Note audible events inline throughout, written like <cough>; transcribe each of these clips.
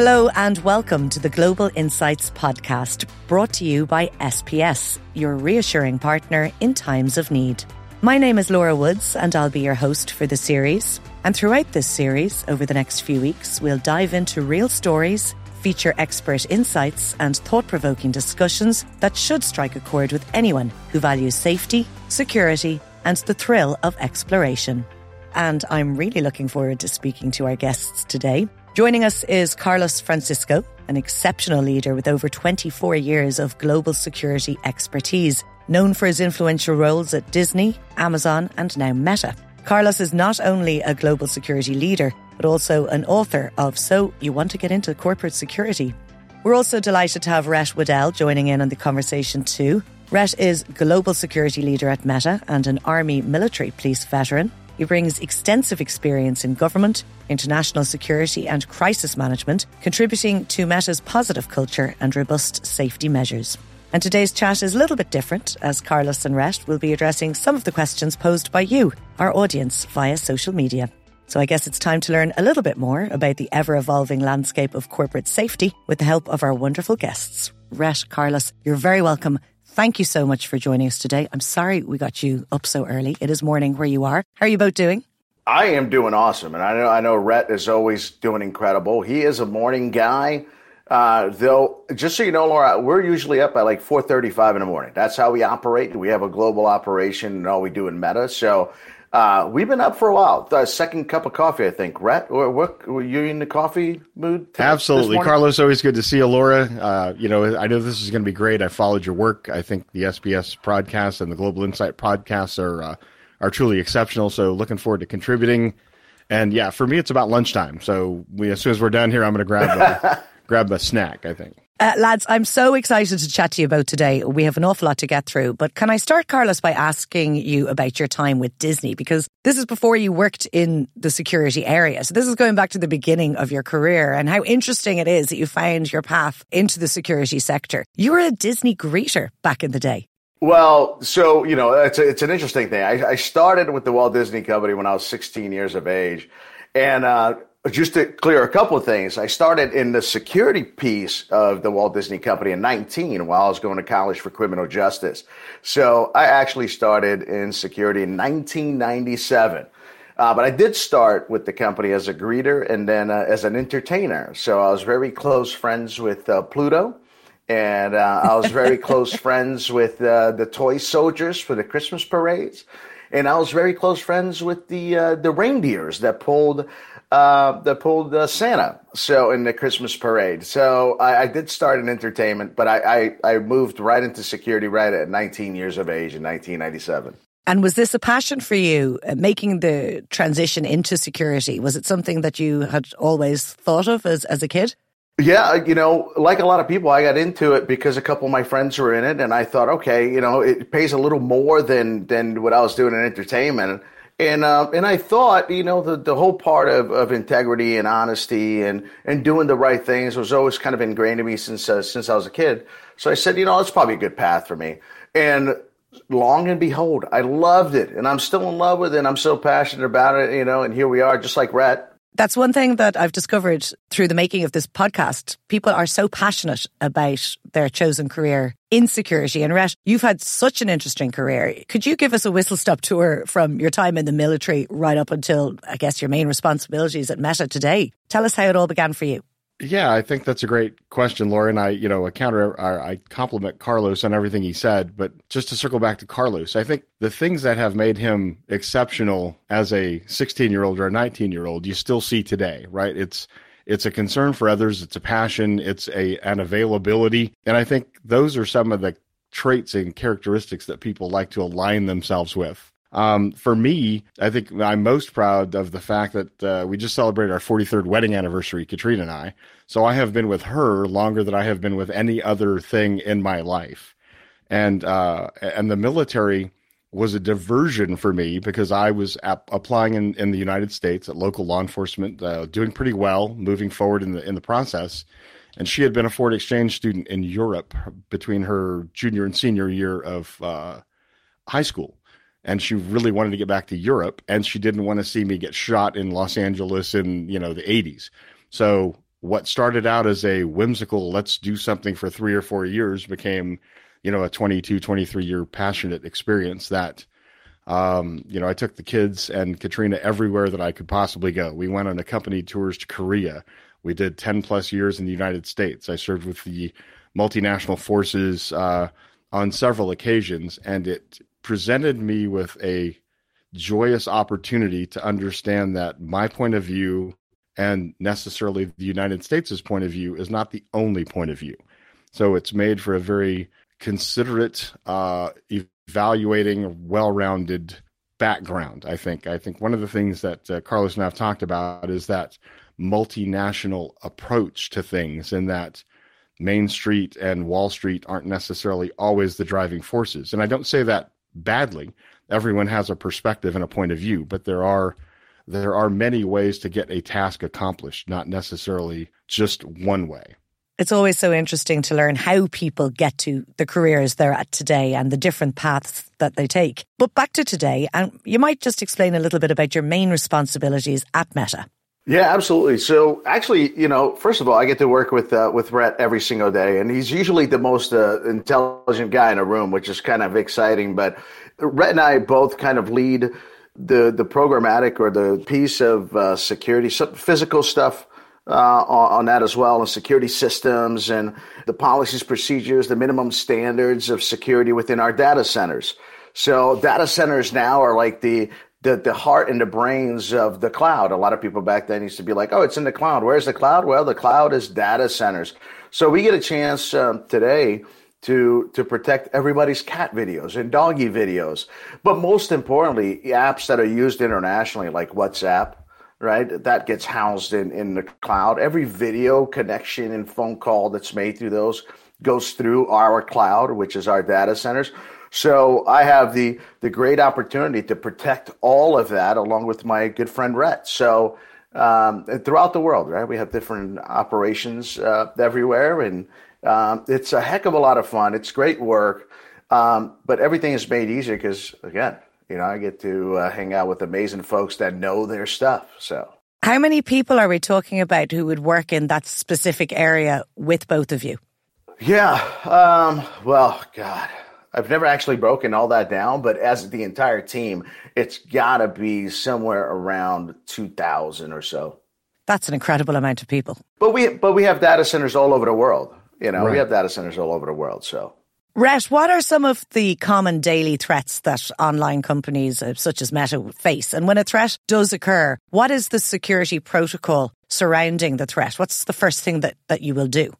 Hello and welcome to the Global Insights podcast, brought to you by SPS, your reassuring partner in times of need. My name is Laura Woods, and I'll be your host for the series. And throughout this series, over the next few weeks, we'll dive into real stories, feature expert insights, and thought provoking discussions that should strike a chord with anyone who values safety, security, and the thrill of exploration. And I'm really looking forward to speaking to our guests today. Joining us is Carlos Francisco, an exceptional leader with over 24 years of global security expertise, known for his influential roles at Disney, Amazon, and now Meta. Carlos is not only a global security leader, but also an author of So You Want to Get Into Corporate Security. We're also delighted to have Rhett Weddell joining in on the conversation too. Rhett is global security leader at Meta and an Army military police veteran. He brings extensive experience in government, international security, and crisis management, contributing to Meta's positive culture and robust safety measures. And today's chat is a little bit different, as Carlos and Rhett will be addressing some of the questions posed by you, our audience, via social media. So I guess it's time to learn a little bit more about the ever evolving landscape of corporate safety with the help of our wonderful guests. Rhett, Carlos, you're very welcome. Thank you so much for joining us today. I'm sorry we got you up so early. It is morning where you are. How are you both doing? I am doing awesome, and I know I know Rhett is always doing incredible. He is a morning guy. Uh, though, just so you know, Laura, we're usually up at like 4:35 in the morning. That's how we operate. We have a global operation, and all we do in Meta. So uh, we've been up for a while. The second cup of coffee, I think. Rhett, or what, were you in the coffee mood? Absolutely, Carlos. Always good to see you, Laura. Uh, you know, I know this is going to be great. I followed your work. I think the SPS podcast and the Global Insight podcasts are uh, are truly exceptional. So, looking forward to contributing. And yeah, for me, it's about lunchtime. So, we as soon as we're done here, I'm going to grab a, <laughs> grab a snack. I think. Uh, lads, I'm so excited to chat to you about today. We have an awful lot to get through, but can I start, Carlos, by asking you about your time with Disney? Because this is before you worked in the security area. So this is going back to the beginning of your career and how interesting it is that you found your path into the security sector. You were a Disney greeter back in the day. Well, so, you know, it's, a, it's an interesting thing. I, I started with the Walt Disney Company when I was 16 years of age. And uh, just to clear a couple of things, I started in the security piece of the Walt Disney Company in 19 while I was going to college for criminal justice. So I actually started in security in 1997. Uh, but I did start with the company as a greeter and then uh, as an entertainer. So I was very close friends with uh, Pluto. And uh, I was very <laughs> close friends with uh, the toy soldiers for the Christmas parades and I was very close friends with the uh, the reindeers that pulled uh, that pulled uh, Santa. So in the Christmas parade. So I, I did start in entertainment, but I, I, I moved right into security right at 19 years of age in 1997. And was this a passion for you, uh, making the transition into security? Was it something that you had always thought of as, as a kid? Yeah, you know, like a lot of people, I got into it because a couple of my friends were in it, and I thought, okay, you know, it pays a little more than than what I was doing in entertainment. And uh, and I thought, you know, the, the whole part of, of integrity and honesty and, and doing the right things was always kind of ingrained in me since uh, since I was a kid. So I said, you know, it's probably a good path for me. And long and behold, I loved it, and I'm still in love with it. And I'm so passionate about it, you know. And here we are, just like Rhett, that's one thing that I've discovered through the making of this podcast. People are so passionate about their chosen career in security. And Rhett, you've had such an interesting career. Could you give us a whistle stop tour from your time in the military right up until, I guess, your main responsibilities at Meta today? Tell us how it all began for you. Yeah, I think that's a great question, Laura. And I, you know, I counter, I compliment Carlos on everything he said. But just to circle back to Carlos, I think the things that have made him exceptional as a 16 year old or a 19 year old, you still see today, right? It's, it's a concern for others. It's a passion. It's a, an availability. And I think those are some of the traits and characteristics that people like to align themselves with. Um, for me, I think I'm most proud of the fact that uh, we just celebrated our 43rd wedding anniversary, Katrina and I. So I have been with her longer than I have been with any other thing in my life, and uh, and the military was a diversion for me because I was ap- applying in, in the United States at local law enforcement, uh, doing pretty well, moving forward in the in the process. And she had been a foreign exchange student in Europe between her junior and senior year of uh, high school and she really wanted to get back to Europe and she didn't want to see me get shot in Los Angeles in, you know, the 80s. So what started out as a whimsical let's do something for three or four years became you know a 22 23 year passionate experience that um, you know i took the kids and katrina everywhere that i could possibly go. We went on accompanied tours to korea. We did 10 plus years in the united states. I served with the multinational forces uh, on several occasions and it presented me with a joyous opportunity to understand that my point of view and necessarily the United States' point of view is not the only point of view. So it's made for a very considerate, uh, evaluating, well-rounded background. I think. I think one of the things that uh, Carlos and I have talked about is that multinational approach to things, and that Main Street and Wall Street aren't necessarily always the driving forces. And I don't say that badly. Everyone has a perspective and a point of view, but there are there are many ways to get a task accomplished, not necessarily just one way. It's always so interesting to learn how people get to the careers they're at today and the different paths that they take. But back to today, and you might just explain a little bit about your main responsibilities at Meta. Yeah, absolutely. So actually, you know, first of all, I get to work with uh, with Rhett every single day, and he's usually the most uh, intelligent guy in a room, which is kind of exciting. But Rhett and I both kind of lead the the programmatic or the piece of uh, security, some physical stuff uh, on, on, that as well, and security systems and the policies, procedures, the minimum standards of security within our data centers. So data centers now are like the the the heart and the brains of the cloud. A lot of people back then used to be like, "Oh, it's in the cloud." Where's the cloud? Well, the cloud is data centers. So we get a chance um, today to to protect everybody's cat videos and doggy videos. But most importantly, apps that are used internationally, like WhatsApp, right? That gets housed in, in the cloud. Every video connection and phone call that's made through those goes through our cloud, which is our data centers. So I have the the great opportunity to protect all of that along with my good friend Rhett. So um, throughout the world, right? We have different operations uh, everywhere, and um, it's a heck of a lot of fun. It's great work, um, but everything is made easier because, again, you know, I get to uh, hang out with amazing folks that know their stuff. So, how many people are we talking about who would work in that specific area with both of you? Yeah. Um, well, God, I've never actually broken all that down, but as the entire team, it's got to be somewhere around 2,000 or so. That's an incredible amount of people. But we but we have data centers all over the world. You know, right. we have data centers all over the world. So, Rhett, what are some of the common daily threats that online companies uh, such as Meta face? And when a threat does occur, what is the security protocol surrounding the threat? What's the first thing that, that you will do?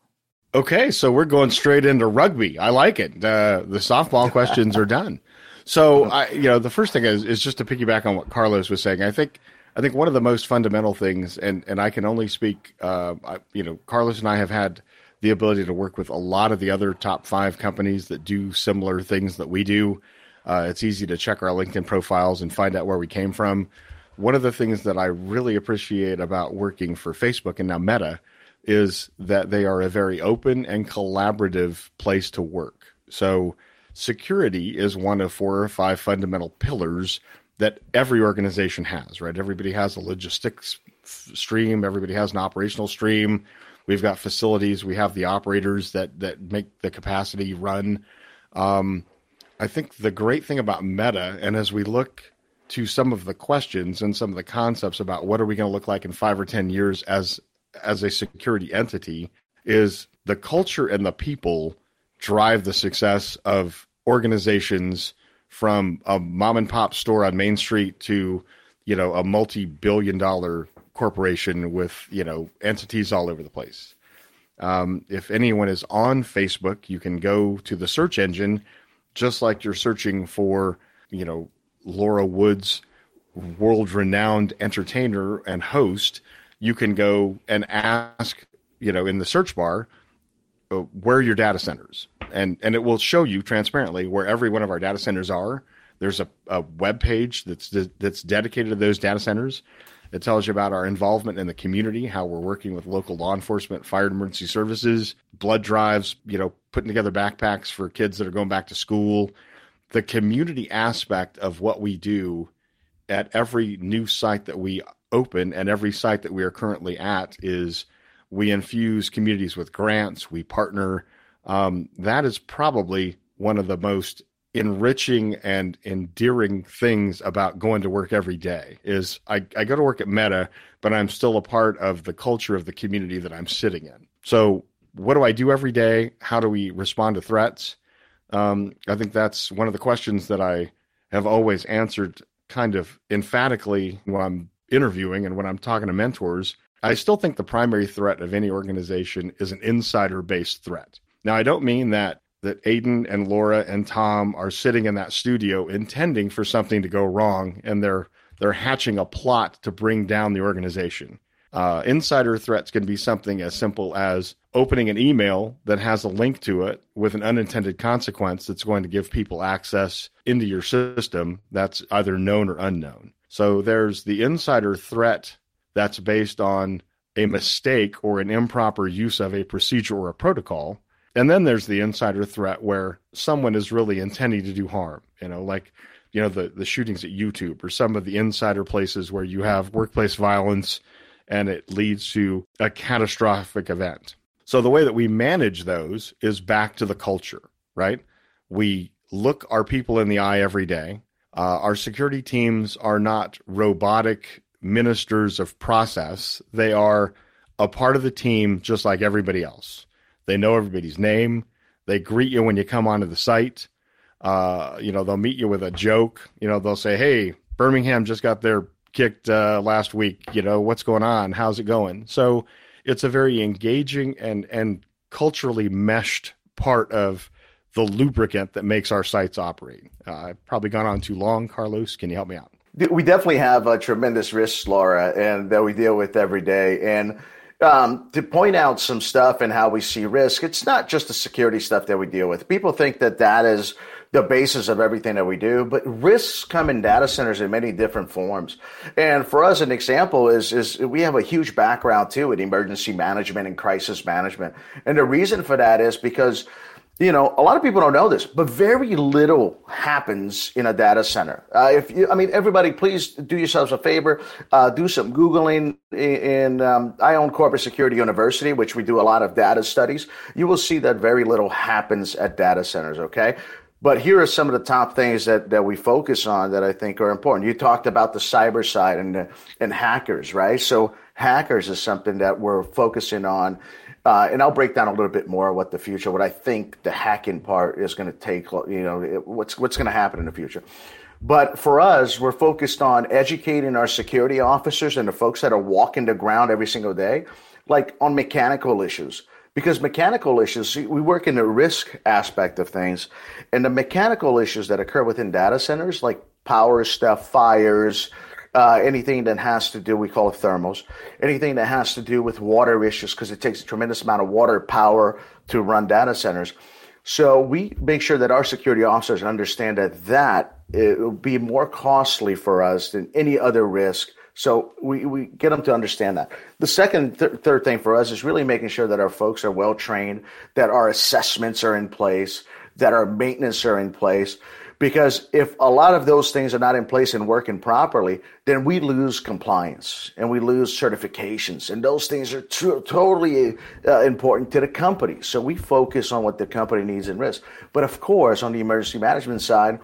Okay, so we're going straight into rugby. I like it. Uh, the softball <laughs> questions are done. So, I, you know, the first thing is, is just to piggyback on what Carlos was saying. I think I think one of the most fundamental things, and, and I can only speak, uh, I, you know, Carlos and I have had the ability to work with a lot of the other top five companies that do similar things that we do. Uh, it's easy to check our LinkedIn profiles and find out where we came from. One of the things that I really appreciate about working for Facebook and now Meta is that they are a very open and collaborative place to work. So, security is one of four or five fundamental pillars that every organization has, right? Everybody has a logistics stream, everybody has an operational stream, We've got facilities. We have the operators that that make the capacity run. Um, I think the great thing about Meta, and as we look to some of the questions and some of the concepts about what are we going to look like in five or ten years as as a security entity, is the culture and the people drive the success of organizations from a mom and pop store on Main Street to you know a multi-billion dollar corporation with you know entities all over the place. Um, if anyone is on Facebook, you can go to the search engine, just like you're searching for you know Laura Woods, world-renowned entertainer and host. You can go and ask you know in the search bar uh, where your data centers. And and it will show you transparently where every one of our data centers are. There's a, a web page that's that's dedicated to those data centers. It tells you about our involvement in the community, how we're working with local law enforcement, fire emergency services, blood drives, you know, putting together backpacks for kids that are going back to school. The community aspect of what we do at every new site that we open and every site that we are currently at is We infuse communities with grants. We partner. Um, that is probably one of the most enriching and endearing things about going to work every day is I, I go to work at meta but i'm still a part of the culture of the community that i'm sitting in so what do i do every day how do we respond to threats um, i think that's one of the questions that i have always answered kind of emphatically when i'm interviewing and when i'm talking to mentors i still think the primary threat of any organization is an insider based threat now i don't mean that that Aiden and Laura and Tom are sitting in that studio intending for something to go wrong and they're they're hatching a plot to bring down the organization. Uh, insider threats can be something as simple as opening an email that has a link to it with an unintended consequence that's going to give people access into your system that's either known or unknown. So there's the insider threat that's based on a mistake or an improper use of a procedure or a protocol. And then there's the insider threat where someone is really intending to do harm, you know, like you know the the shootings at YouTube or some of the insider places where you have workplace violence and it leads to a catastrophic event. So the way that we manage those is back to the culture, right? We look our people in the eye every day. Uh, our security teams are not robotic ministers of process. They are a part of the team just like everybody else. They know everybody's name. They greet you when you come onto the site. Uh, you know, they'll meet you with a joke. You know, they'll say, "Hey, Birmingham just got their kicked uh, last week. You know, what's going on? How's it going?" So it's a very engaging and and culturally meshed part of the lubricant that makes our sites operate. Uh, I've probably gone on too long, Carlos. Can you help me out? We definitely have a tremendous risk, Laura, and that we deal with every day. And um, to point out some stuff and how we see risk. It's not just the security stuff that we deal with. People think that that is the basis of everything that we do, but risks come in data centers in many different forms. And for us, an example is, is we have a huge background too in emergency management and crisis management. And the reason for that is because you know, a lot of people don't know this, but very little happens in a data center. Uh, if you, I mean, everybody, please do yourselves a favor, uh, do some googling. In um, I own Corporate Security University, which we do a lot of data studies. You will see that very little happens at data centers. Okay. But here are some of the top things that, that we focus on that I think are important. You talked about the cyber side and and hackers, right? So hackers is something that we're focusing on uh, and I'll break down a little bit more what the future, what I think the hacking part is going to take, you know, what's what's going to happen in the future. But for us, we're focused on educating our security officers and the folks that are walking the ground every single day, like on mechanical issues. Because mechanical issues, we work in the risk aspect of things, and the mechanical issues that occur within data centers, like power stuff, fires, uh, anything that has to do, we call it thermals, anything that has to do with water issues, because it takes a tremendous amount of water power to run data centers. So we make sure that our security officers understand that that it will be more costly for us than any other risk. So we, we get them to understand that. The second, th- third thing for us is really making sure that our folks are well trained, that our assessments are in place, that our maintenance are in place, because if a lot of those things are not in place and working properly, then we lose compliance and we lose certifications. And those things are tr- totally uh, important to the company. So we focus on what the company needs and risks. But of course, on the emergency management side,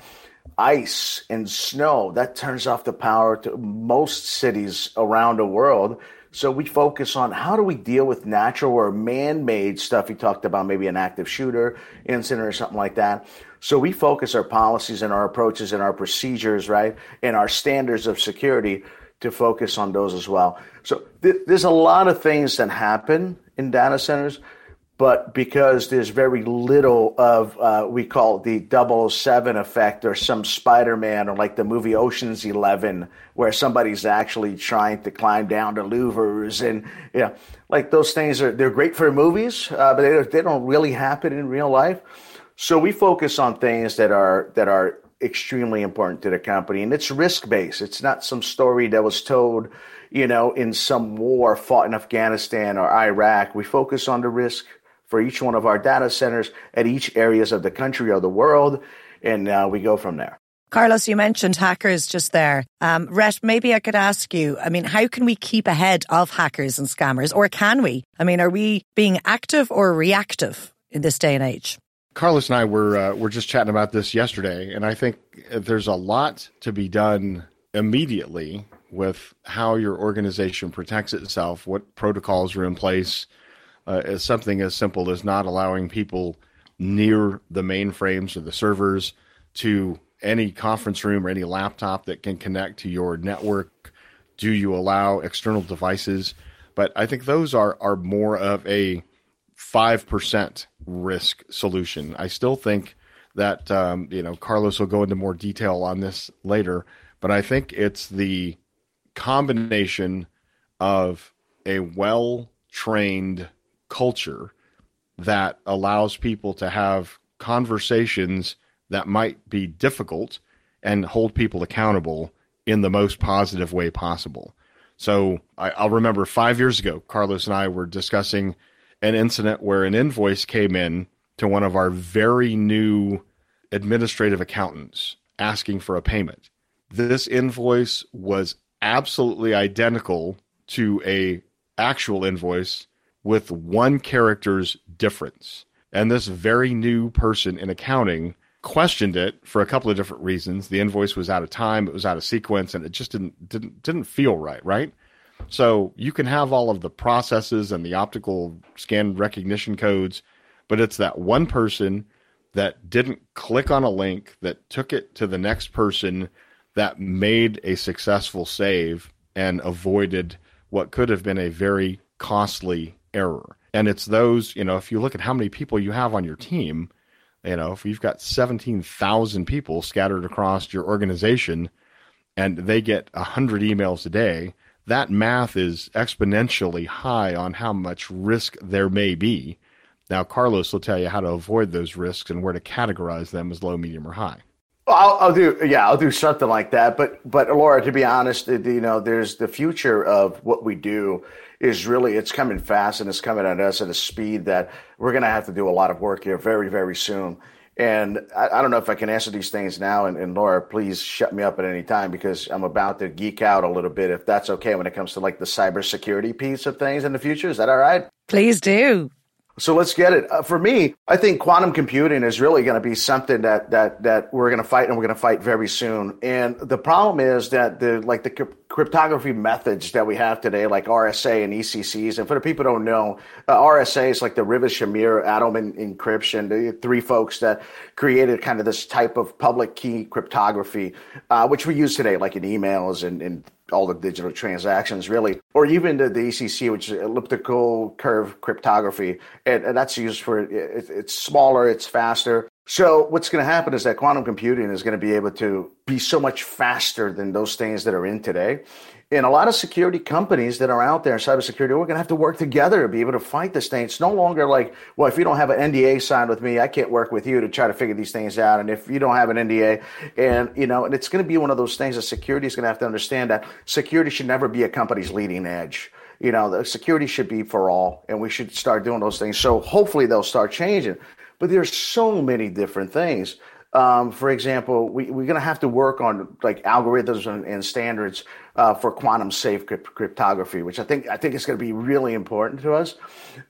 ice and snow, that turns off the power to most cities around the world. So we focus on how do we deal with natural or man-made stuff. You talked about maybe an active shooter incident or something like that. So we focus our policies and our approaches and our procedures, right, and our standards of security to focus on those as well. So th- there's a lot of things that happen in data centers, but because there's very little of uh, we call it the 007 effect or some Spider-Man or like the movie Ocean's 11 where somebody's actually trying to climb down the louvers and yeah, like those things are they're great for movies, uh, but they, they don't really happen in real life. So we focus on things that are that are extremely important to the company, and it's risk based. It's not some story that was told, you know, in some war fought in Afghanistan or Iraq. We focus on the risk for each one of our data centers at each areas of the country or the world, and uh, we go from there. Carlos, you mentioned hackers just there. Um, Rhett, maybe I could ask you, I mean, how can we keep ahead of hackers and scammers, or can we? I mean, are we being active or reactive in this day and age? Carlos and I were uh, were just chatting about this yesterday, and I think there's a lot to be done immediately with how your organization protects itself, what protocols are in place. Uh, as something as simple as not allowing people near the mainframes or the servers to any conference room or any laptop that can connect to your network? Do you allow external devices? But I think those are are more of a five percent risk solution. I still think that um, you know Carlos will go into more detail on this later, but I think it's the combination of a well trained culture that allows people to have conversations that might be difficult and hold people accountable in the most positive way possible. So I, will remember five years ago, Carlos and I were discussing an incident where an invoice came in to one of our very new administrative accountants asking for a payment. This invoice was absolutely identical to a actual invoice with one character's difference. And this very new person in accounting questioned it for a couple of different reasons. The invoice was out of time, it was out of sequence, and it just didn't didn't didn't feel right, right? So you can have all of the processes and the optical scan recognition codes, but it's that one person that didn't click on a link that took it to the next person that made a successful save and avoided what could have been a very costly error. And it's those, you know, if you look at how many people you have on your team, you know, if you've got 17,000 people scattered across your organization and they get 100 emails a day, that math is exponentially high on how much risk there may be. Now, Carlos will tell you how to avoid those risks and where to categorize them as low, medium, or high. I'll, I'll, do, yeah, I'll do something like that. But, but Laura, to be honest, you know, there's the future of what we do is really it's coming fast and it's coming at us at a speed that we're going to have to do a lot of work here very very soon. And I, I don't know if I can answer these things now. And, and, Laura, please shut me up at any time because I'm about to geek out a little bit. If that's okay when it comes to like the cybersecurity piece of things in the future, is that all right? Please do. So let's get it. Uh, for me, I think quantum computing is really going to be something that that that we're going to fight and we're going to fight very soon. And the problem is that the like the cryptography methods that we have today, like RSA and ECCs, and for the people who don't know, uh, RSA is like the Rivest Shamir Adleman encryption. The three folks that created kind of this type of public key cryptography, uh, which we use today, like in emails and, and all the digital transactions, really, or even the, the ECC, which is elliptical curve cryptography, and, and that's used for it, it's smaller, it's faster. So what's going to happen is that quantum computing is going to be able to be so much faster than those things that are in today. And a lot of security companies that are out there in cybersecurity, we're going to have to work together to be able to fight this thing. It's no longer like, well, if you don't have an NDA signed with me, I can't work with you to try to figure these things out. And if you don't have an NDA, and you know, and it's going to be one of those things that security is going to have to understand that security should never be a company's leading edge. You know, the security should be for all, and we should start doing those things. So hopefully they'll start changing. But there's so many different things um, for example, we, we're going to have to work on like algorithms and, and standards uh, for quantum safe cryptography, which I think I think is going to be really important to us.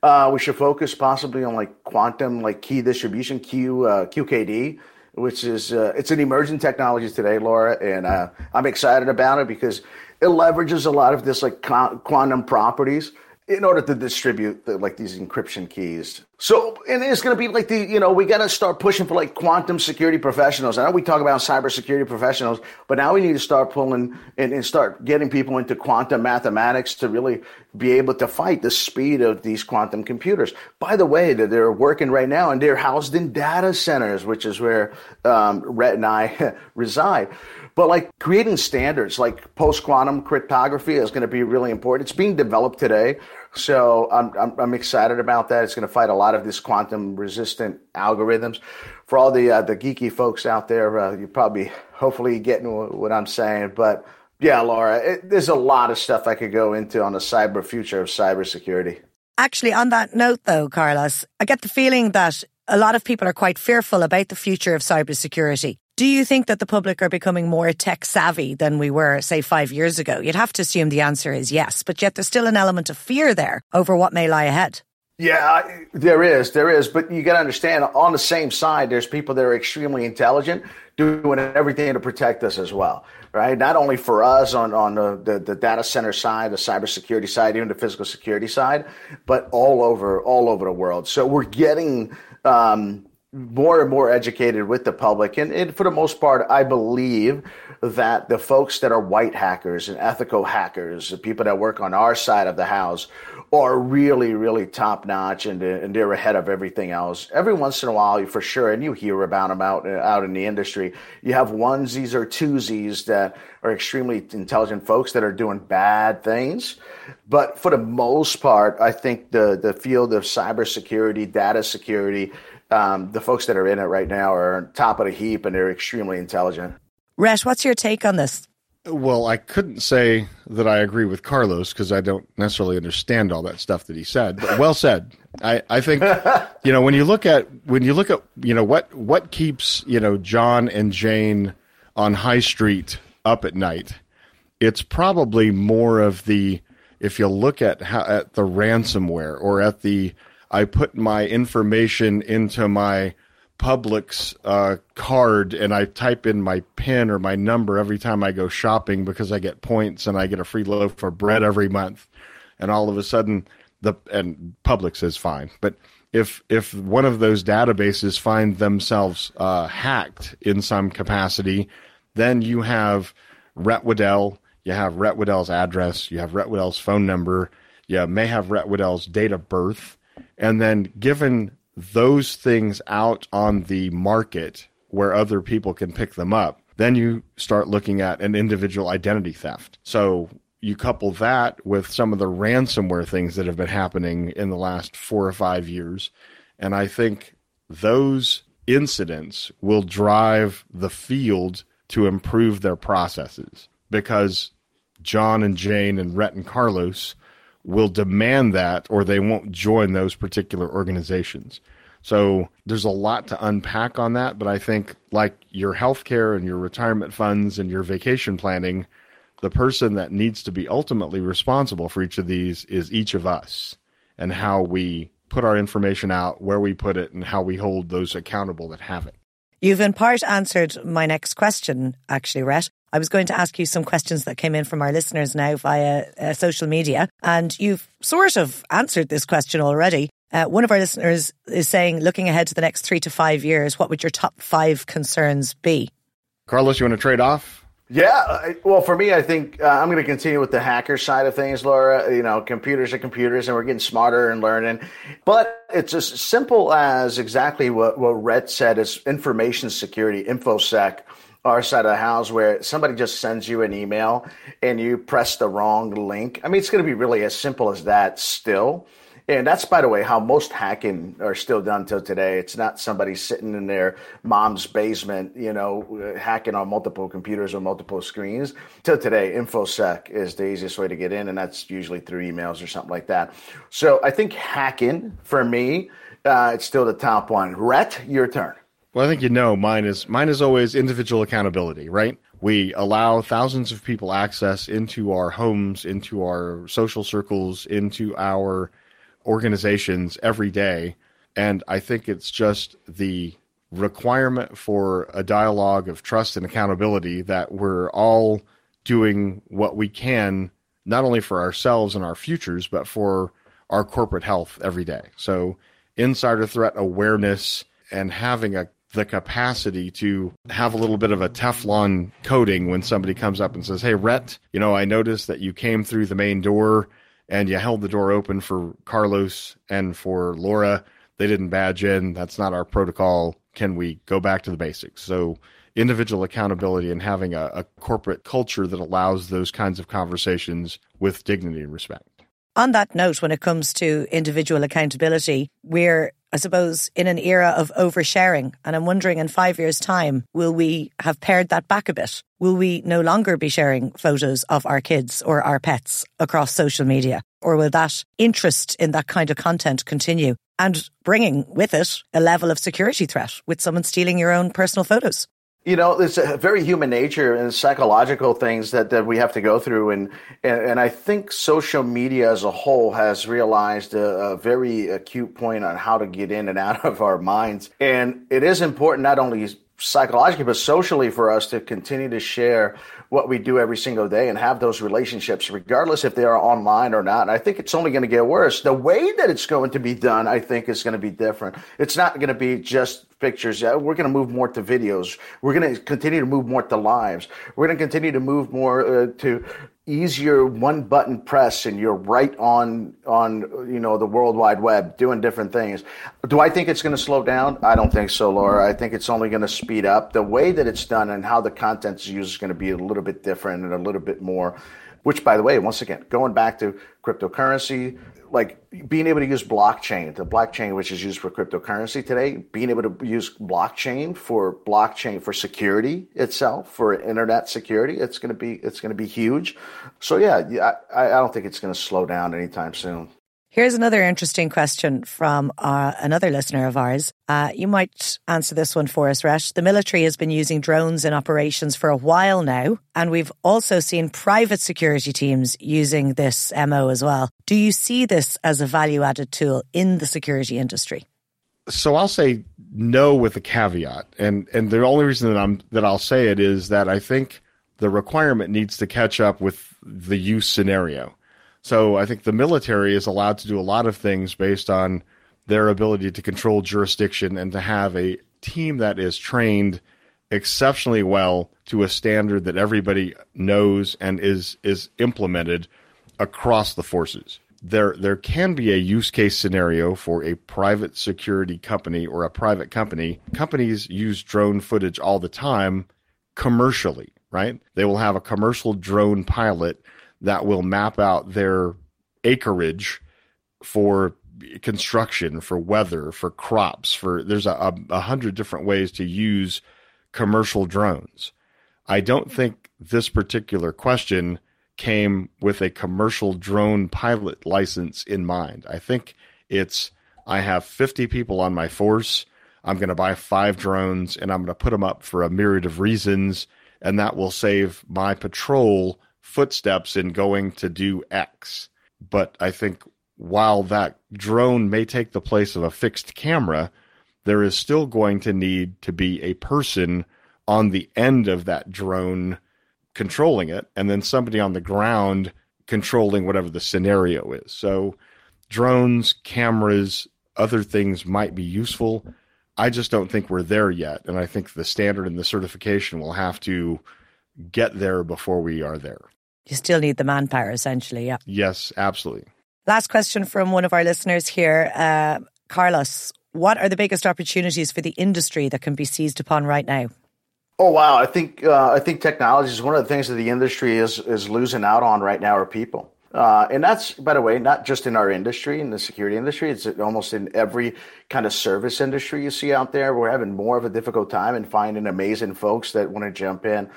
Uh, we should focus possibly on like quantum like key distribution Q uh, QKD, which is uh, it's an emerging technology today, Laura, and uh, I'm excited about it because it leverages a lot of this like quantum properties in order to distribute the, like these encryption keys. So, and it's going to be like the, you know, we got to start pushing for like quantum security professionals. I know we talk about cybersecurity professionals, but now we need to start pulling and, and start getting people into quantum mathematics to really be able to fight the speed of these quantum computers. By the way, that they're working right now and they're housed in data centers, which is where um, Rhett and I <laughs> reside. But like creating standards like post quantum cryptography is going to be really important. It's being developed today. So I'm, I'm, I'm, excited about that. It's going to fight a lot of these quantum resistant algorithms. For all the uh, the geeky folks out there, uh, you probably hopefully getting what I'm saying. But yeah, Laura, it, there's a lot of stuff I could go into on the cyber future of cybersecurity. Actually, on that note, though, Carlos, I get the feeling that a lot of people are quite fearful about the future of cybersecurity. Do you think that the public are becoming more tech savvy than we were, say, five years ago? You'd have to assume the answer is yes, but yet there's still an element of fear there over what may lie ahead. Yeah, there is, there is, but you got to understand. On the same side, there's people that are extremely intelligent, doing everything to protect us as well, right? Not only for us on on the, the, the data center side, the cybersecurity side, even the physical security side, but all over all over the world. So we're getting um, more and more educated with the public. And, and, for the most part, I believe that the folks that are white hackers and ethical hackers, the people that work on our side of the house, are really, really top notch and, and they're ahead of everything else. Every once in a while, for sure, and you hear about them out, uh, out in the industry, you have onesies or twosies that are extremely intelligent folks that are doing bad things. But for the most part, I think the, the field of cybersecurity, data security, um, the folks that are in it right now are on top of the heap and they're extremely intelligent. Rhett, what's your take on this? Well, I couldn't say that I agree with Carlos because I don't necessarily understand all that stuff that he said. But well <laughs> said. I, I think you know when you look at when you look at you know what what keeps you know John and Jane on High Street up at night. It's probably more of the if you look at how at the ransomware or at the I put my information into my Publix uh, card and I type in my PIN or my number every time I go shopping because I get points and I get a free loaf of bread every month. And all of a sudden, the and Publix is fine, but if if one of those databases find themselves uh, hacked in some capacity, then you have Rhett Weddell, you have Rhett Weddell's address, you have Rhett Weddell's phone number, you may have Rhett Weddell's date of birth, and then given those things out on the market where other people can pick them up, then you start looking at an individual identity theft. So you couple that with some of the ransomware things that have been happening in the last four or five years. And I think those incidents will drive the field to improve their processes because John and Jane and Rhett and Carlos will demand that or they won't join those particular organizations. So there's a lot to unpack on that, but I think like your healthcare and your retirement funds and your vacation planning, the person that needs to be ultimately responsible for each of these is each of us and how we put our information out, where we put it, and how we hold those accountable that have it. You've in part answered my next question, actually, Rhett. I was going to ask you some questions that came in from our listeners now via uh, social media, and you've sort of answered this question already. Uh, one of our listeners is saying, looking ahead to the next three to five years, what would your top five concerns be? Carlos, you want to trade off? Yeah, well, for me, I think uh, I'm going to continue with the hacker side of things, Laura. You know, computers are computers, and we're getting smarter and learning. But it's as simple as exactly what what Rhett said: is information security, infosec our side of the house where somebody just sends you an email and you press the wrong link. I mean, it's going to be really as simple as that still. And that's, by the way, how most hacking are still done till today. It's not somebody sitting in their mom's basement, you know, hacking on multiple computers or multiple screens. Till today, InfoSec is the easiest way to get in, and that's usually through emails or something like that. So I think hacking, for me, uh, it's still the top one. Rhett, your turn. Well, I think you know mine is mine is always individual accountability, right? We allow thousands of people access into our homes, into our social circles, into our organizations every day, and I think it's just the requirement for a dialogue of trust and accountability that we're all doing what we can not only for ourselves and our futures but for our corporate health every day. So insider threat awareness and having a the capacity to have a little bit of a Teflon coating when somebody comes up and says, Hey, Rhett, you know, I noticed that you came through the main door and you held the door open for Carlos and for Laura. They didn't badge in. That's not our protocol. Can we go back to the basics? So, individual accountability and having a, a corporate culture that allows those kinds of conversations with dignity and respect. On that note, when it comes to individual accountability, we're I suppose, in an era of oversharing. And I'm wondering in five years' time, will we have pared that back a bit? Will we no longer be sharing photos of our kids or our pets across social media? Or will that interest in that kind of content continue and bringing with it a level of security threat with someone stealing your own personal photos? You know, it's a very human nature and psychological things that, that we have to go through. And, and, and I think social media as a whole has realized a, a, very acute point on how to get in and out of our minds. And it is important not only psychologically, but socially for us to continue to share what we do every single day and have those relationships, regardless if they are online or not. And I think it's only going to get worse. The way that it's going to be done, I think, is going to be different. It's not going to be just pictures. We're going to move more to videos. We're going to continue to move more to lives. We're going to continue to move more uh, to easier one button press and you're right on on you know the world wide web doing different things do i think it's going to slow down i don't think so laura i think it's only going to speed up the way that it's done and how the content is used is going to be a little bit different and a little bit more which by the way once again going back to cryptocurrency like being able to use blockchain, the blockchain which is used for cryptocurrency today, being able to use blockchain for blockchain for security itself, for internet security, it's going to be it's going to be huge. So yeah, I, I don't think it's going to slow down anytime soon. Here's another interesting question from uh, another listener of ours. Uh, you might answer this one for us, Rhett. The military has been using drones in operations for a while now, and we've also seen private security teams using this MO as well. Do you see this as a value added tool in the security industry? So I'll say no with a caveat, and and the only reason that I'm that I'll say it is that I think the requirement needs to catch up with the use scenario. So I think the military is allowed to do a lot of things based on their ability to control jurisdiction and to have a team that is trained exceptionally well to a standard that everybody knows and is is implemented across the forces. There there can be a use case scenario for a private security company or a private company. Companies use drone footage all the time commercially, right? They will have a commercial drone pilot that will map out their acreage for construction, for weather, for crops, for there's a, a, hundred different ways to use commercial drones. I don't think this particular question came with a commercial drone pilot license in mind. I think it's I have 50 people on my force. I'm going to buy five drones and I'm going to put them up for a myriad of reasons. And that will save my patrol footsteps in going to do X. But I think while that drone may take the place of a fixed camera, there is still going to need to be a person on the end of that drone controlling it, and then somebody on the ground controlling whatever the scenario is. So, drones, cameras, other things might be useful. I just don't think we're there yet. And I think the standard and the certification will have to get there before we are there. You still need the manpower, essentially. Yeah. Yes, absolutely. Last question from one of our listeners here. Uh, Carlos, what are the biggest opportunities for the industry that can be seized upon right now? Oh wow! I think uh, I think technology is one of the things that the industry is is losing out on right now are people, uh, and that's by the way not just in our industry in the security industry. It's almost in every kind of service industry you see out there. We're having more of a difficult time in finding amazing folks that want to jump in.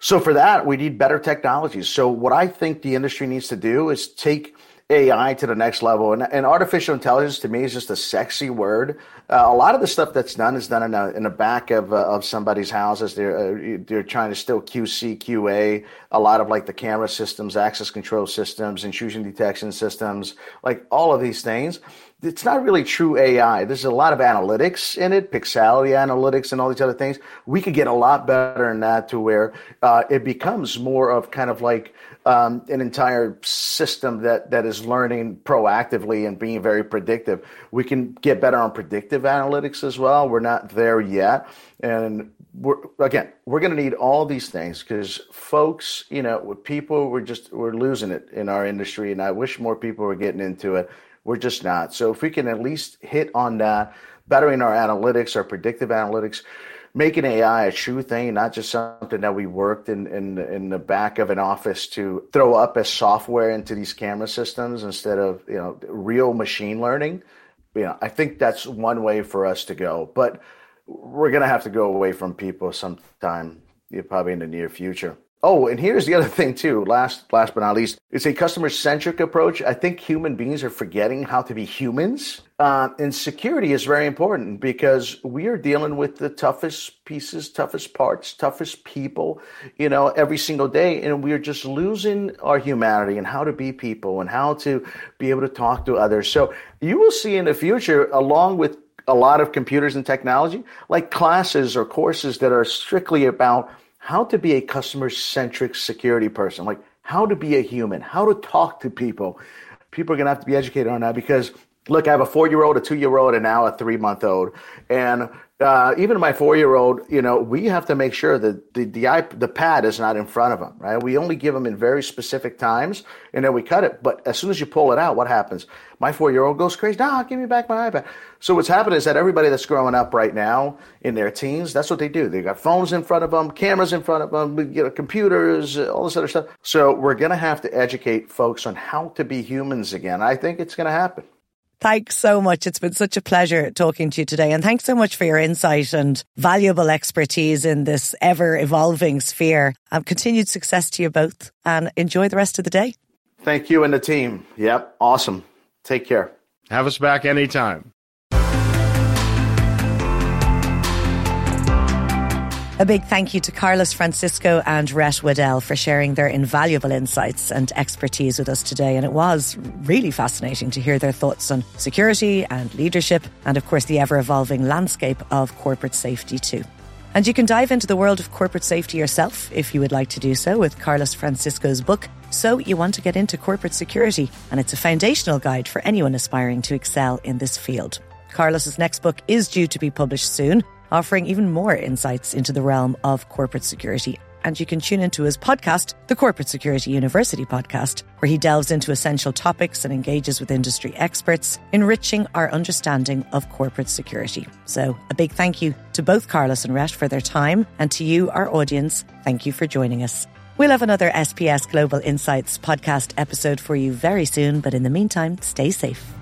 So for that, we need better technologies. So what I think the industry needs to do is take AI to the next level. And, and artificial intelligence to me is just a sexy word. Uh, a lot of the stuff that's done is done in, a, in the back of, uh, of somebody's houses. They're, uh, they're trying to still QC, QA a lot of like the camera systems, access control systems, intrusion detection systems, like all of these things it's not really true AI. There's a lot of analytics in it, pixelity analytics, and all these other things. We could get a lot better in that to where uh, it becomes more of kind of like um, an entire system that that is learning proactively and being very predictive. We can get better on predictive analytics as well. We're not there yet, and we're again we're going to need all these things because folks, you know, with people, we're just we're losing it in our industry, and I wish more people were getting into it we're just not. So if we can at least hit on that, bettering our analytics, our predictive analytics, making AI a true thing, not just something that we worked in, in, in the back of an office to throw up as software into these camera systems instead of, you know, real machine learning. You know, I think that's one way for us to go. But we're going to have to go away from people sometime, probably in the near future. Oh, and here's the other <laughs> thing too. Last, last but not least, it's a customer-centric approach. I think human beings are forgetting how to be humans, uh, and security is very important because we are dealing with the toughest pieces, toughest parts, toughest people, you know, every single day, and we are just losing our humanity and how to be people and how to be able to talk to others. So you will see in the future, along with a lot of computers and technology, like classes or courses that are strictly about how to be a customer centric security person, like how to be a human, how to talk to people. People are going to have to be educated on that because look, I have a four year old, a two year old, and now a three month old. And uh, even my four year old, you know, we have to make sure that the, the, iP- the pad is not in front of him, right? We only give him in very specific times and then we cut it. But as soon as you pull it out, what happens? My four year old goes crazy. Nah, give me back my iPad. So what's happening is that everybody that's growing up right now in their teens, that's what they do. They got phones in front of them, cameras in front of them, you know, computers, all this other stuff. So we're going to have to educate folks on how to be humans again. I think it's going to happen. Thanks so much. It's been such a pleasure talking to you today. And thanks so much for your insight and valuable expertise in this ever evolving sphere. Um, continued success to you both and enjoy the rest of the day. Thank you and the team. Yep. Awesome. Take care. Have us back anytime. A big thank you to Carlos Francisco and Rhett Weddell for sharing their invaluable insights and expertise with us today. And it was really fascinating to hear their thoughts on security and leadership, and of course, the ever evolving landscape of corporate safety, too. And you can dive into the world of corporate safety yourself if you would like to do so with Carlos Francisco's book, So You Want to Get Into Corporate Security. And it's a foundational guide for anyone aspiring to excel in this field. Carlos's next book is due to be published soon, offering even more insights into the realm of corporate security. And you can tune into his podcast, the Corporate Security University podcast, where he delves into essential topics and engages with industry experts, enriching our understanding of corporate security. So, a big thank you to both Carlos and Rhett for their time, and to you, our audience, thank you for joining us. We'll have another SPS Global Insights podcast episode for you very soon, but in the meantime, stay safe.